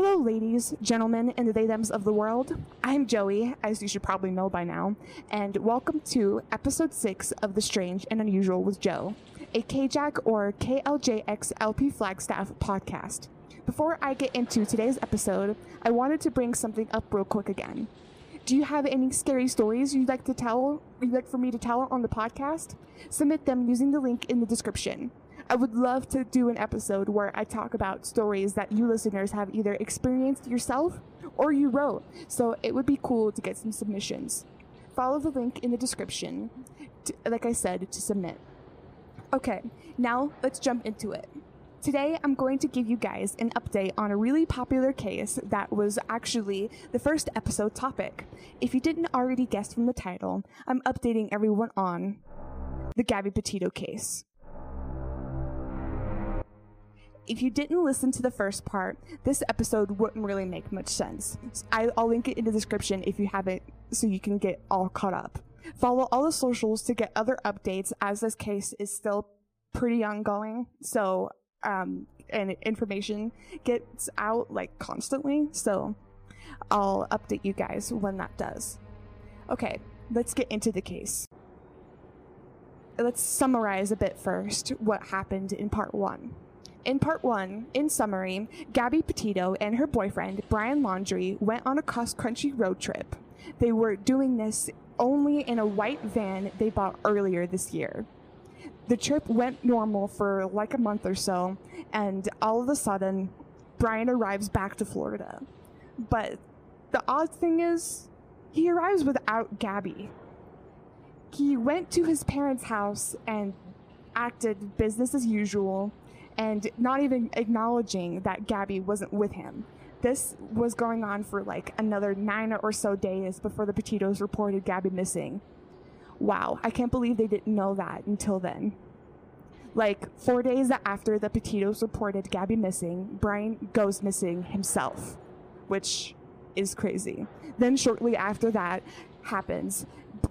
Hello, ladies, gentlemen, and the they thems of the world. I'm Joey, as you should probably know by now, and welcome to episode 6 of The Strange and Unusual with Joe, a KJAC or KLJX LP Flagstaff podcast. Before I get into today's episode, I wanted to bring something up real quick again. Do you have any scary stories you'd like to tell, you'd like for me to tell on the podcast? Submit them using the link in the description. I would love to do an episode where I talk about stories that you listeners have either experienced yourself or you wrote. So it would be cool to get some submissions. Follow the link in the description, to, like I said, to submit. Okay, now let's jump into it. Today, I'm going to give you guys an update on a really popular case that was actually the first episode topic. If you didn't already guess from the title, I'm updating everyone on the Gabby Petito case if you didn't listen to the first part, this episode wouldn't really make much sense. I, will link it in the description if you haven't, so you can get all caught up. Follow all the socials to get other updates as this case is still pretty ongoing. So, um, and information gets out like constantly. So, I'll update you guys when that does. Okay, let's get into the case. Let's summarize a bit first what happened in part one. In part one, in summary, Gabby Petito and her boyfriend, Brian Laundrie, went on a cross country road trip. They were doing this only in a white van they bought earlier this year. The trip went normal for like a month or so, and all of a sudden, Brian arrives back to Florida. But the odd thing is, he arrives without Gabby. He went to his parents' house and acted business as usual and not even acknowledging that Gabby wasn't with him. This was going on for like another nine or so days before the Petitos reported Gabby missing. Wow, I can't believe they didn't know that until then. Like, four days after the Petitos reported Gabby missing, Brian goes missing himself, which is crazy. Then, shortly after that happens,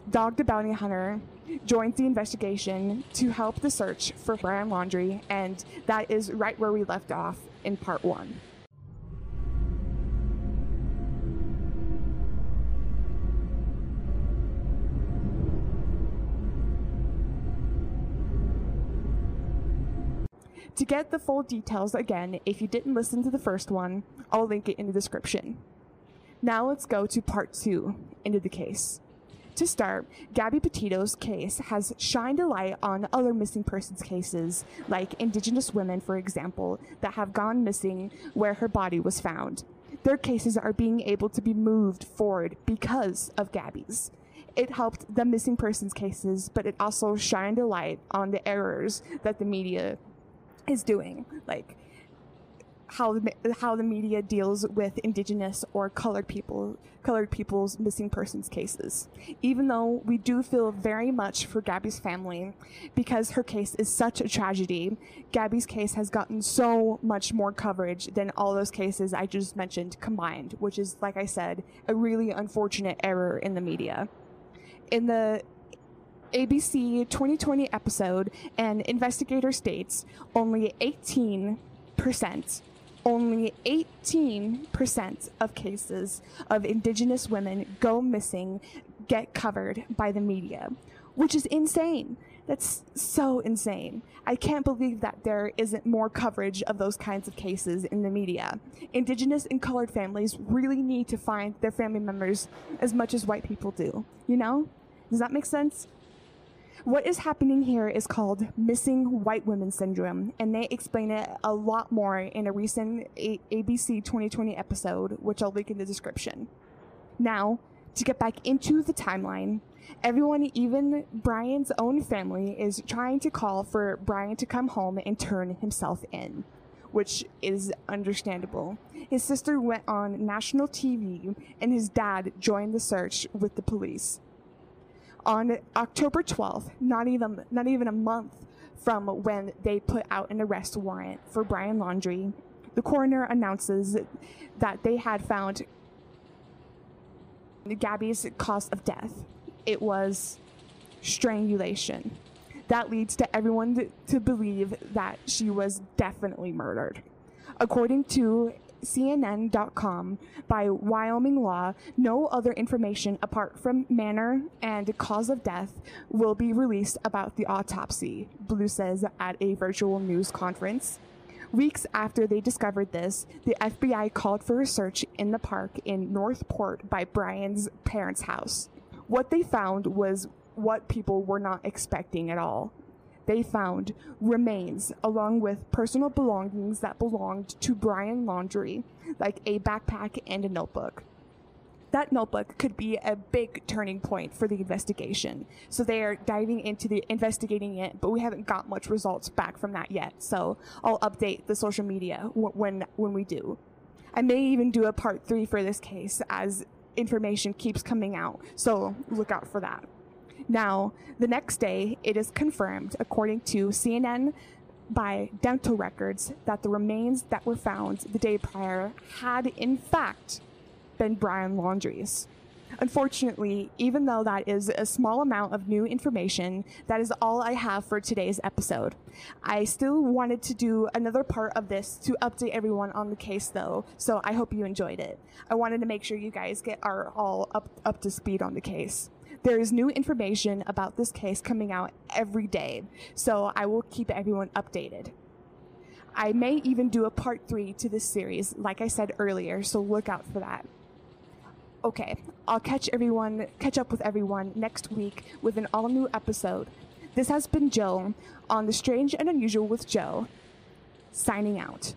Dog the Bounty Hunter joins the investigation to help the search for Brian Laundrie, and that is right where we left off in part one. To get the full details again, if you didn't listen to the first one, I'll link it in the description. Now let's go to part two into the case. To start, Gabby Petito's case has shined a light on other missing persons cases, like Indigenous women, for example, that have gone missing where her body was found. Their cases are being able to be moved forward because of Gabby's. It helped the missing persons cases, but it also shined a light on the errors that the media is doing. Like, how the, how the media deals with indigenous or colored people colored people's missing persons cases. Even though we do feel very much for Gabby's family because her case is such a tragedy Gabby's case has gotten so much more coverage than all those cases I just mentioned combined which is like I said a really unfortunate error in the media. In the ABC 2020 episode an investigator states only 18 percent only 18% of cases of Indigenous women go missing get covered by the media, which is insane. That's so insane. I can't believe that there isn't more coverage of those kinds of cases in the media. Indigenous and colored families really need to find their family members as much as white people do. You know? Does that make sense? What is happening here is called missing white women syndrome, and they explain it a lot more in a recent a- ABC 2020 episode, which I'll link in the description. Now, to get back into the timeline, everyone, even Brian's own family, is trying to call for Brian to come home and turn himself in, which is understandable. His sister went on national TV, and his dad joined the search with the police on October 12th, not even not even a month from when they put out an arrest warrant for Brian Laundrie, the coroner announces that they had found Gabby's cause of death. It was strangulation. That leads to everyone to, to believe that she was definitely murdered. According to CNN.com, by Wyoming law, no other information apart from manner and cause of death will be released about the autopsy, Blue says at a virtual news conference. Weeks after they discovered this, the FBI called for a search in the park in Northport by Brian's parents' house. What they found was what people were not expecting at all. They found remains along with personal belongings that belonged to Brian Laundrie, like a backpack and a notebook that notebook could be a big turning point for the investigation. So they are diving into the investigating it, but we haven't got much results back from that yet. So I'll update the social media w- when when we do. I may even do a part three for this case as information keeps coming out. So look out for that. Now, the next day, it is confirmed, according to CNN by dental records, that the remains that were found the day prior had, in fact, been Brian Laundrie's. Unfortunately, even though that is a small amount of new information, that is all I have for today's episode. I still wanted to do another part of this to update everyone on the case though, so I hope you enjoyed it. I wanted to make sure you guys get are all up up to speed on the case. There is new information about this case coming out every day, so I will keep everyone updated. I may even do a part three to this series, like I said earlier, so look out for that. Okay, I'll catch everyone, catch up with everyone next week with an all new episode. This has been Joe on The Strange and Unusual with Joe, signing out.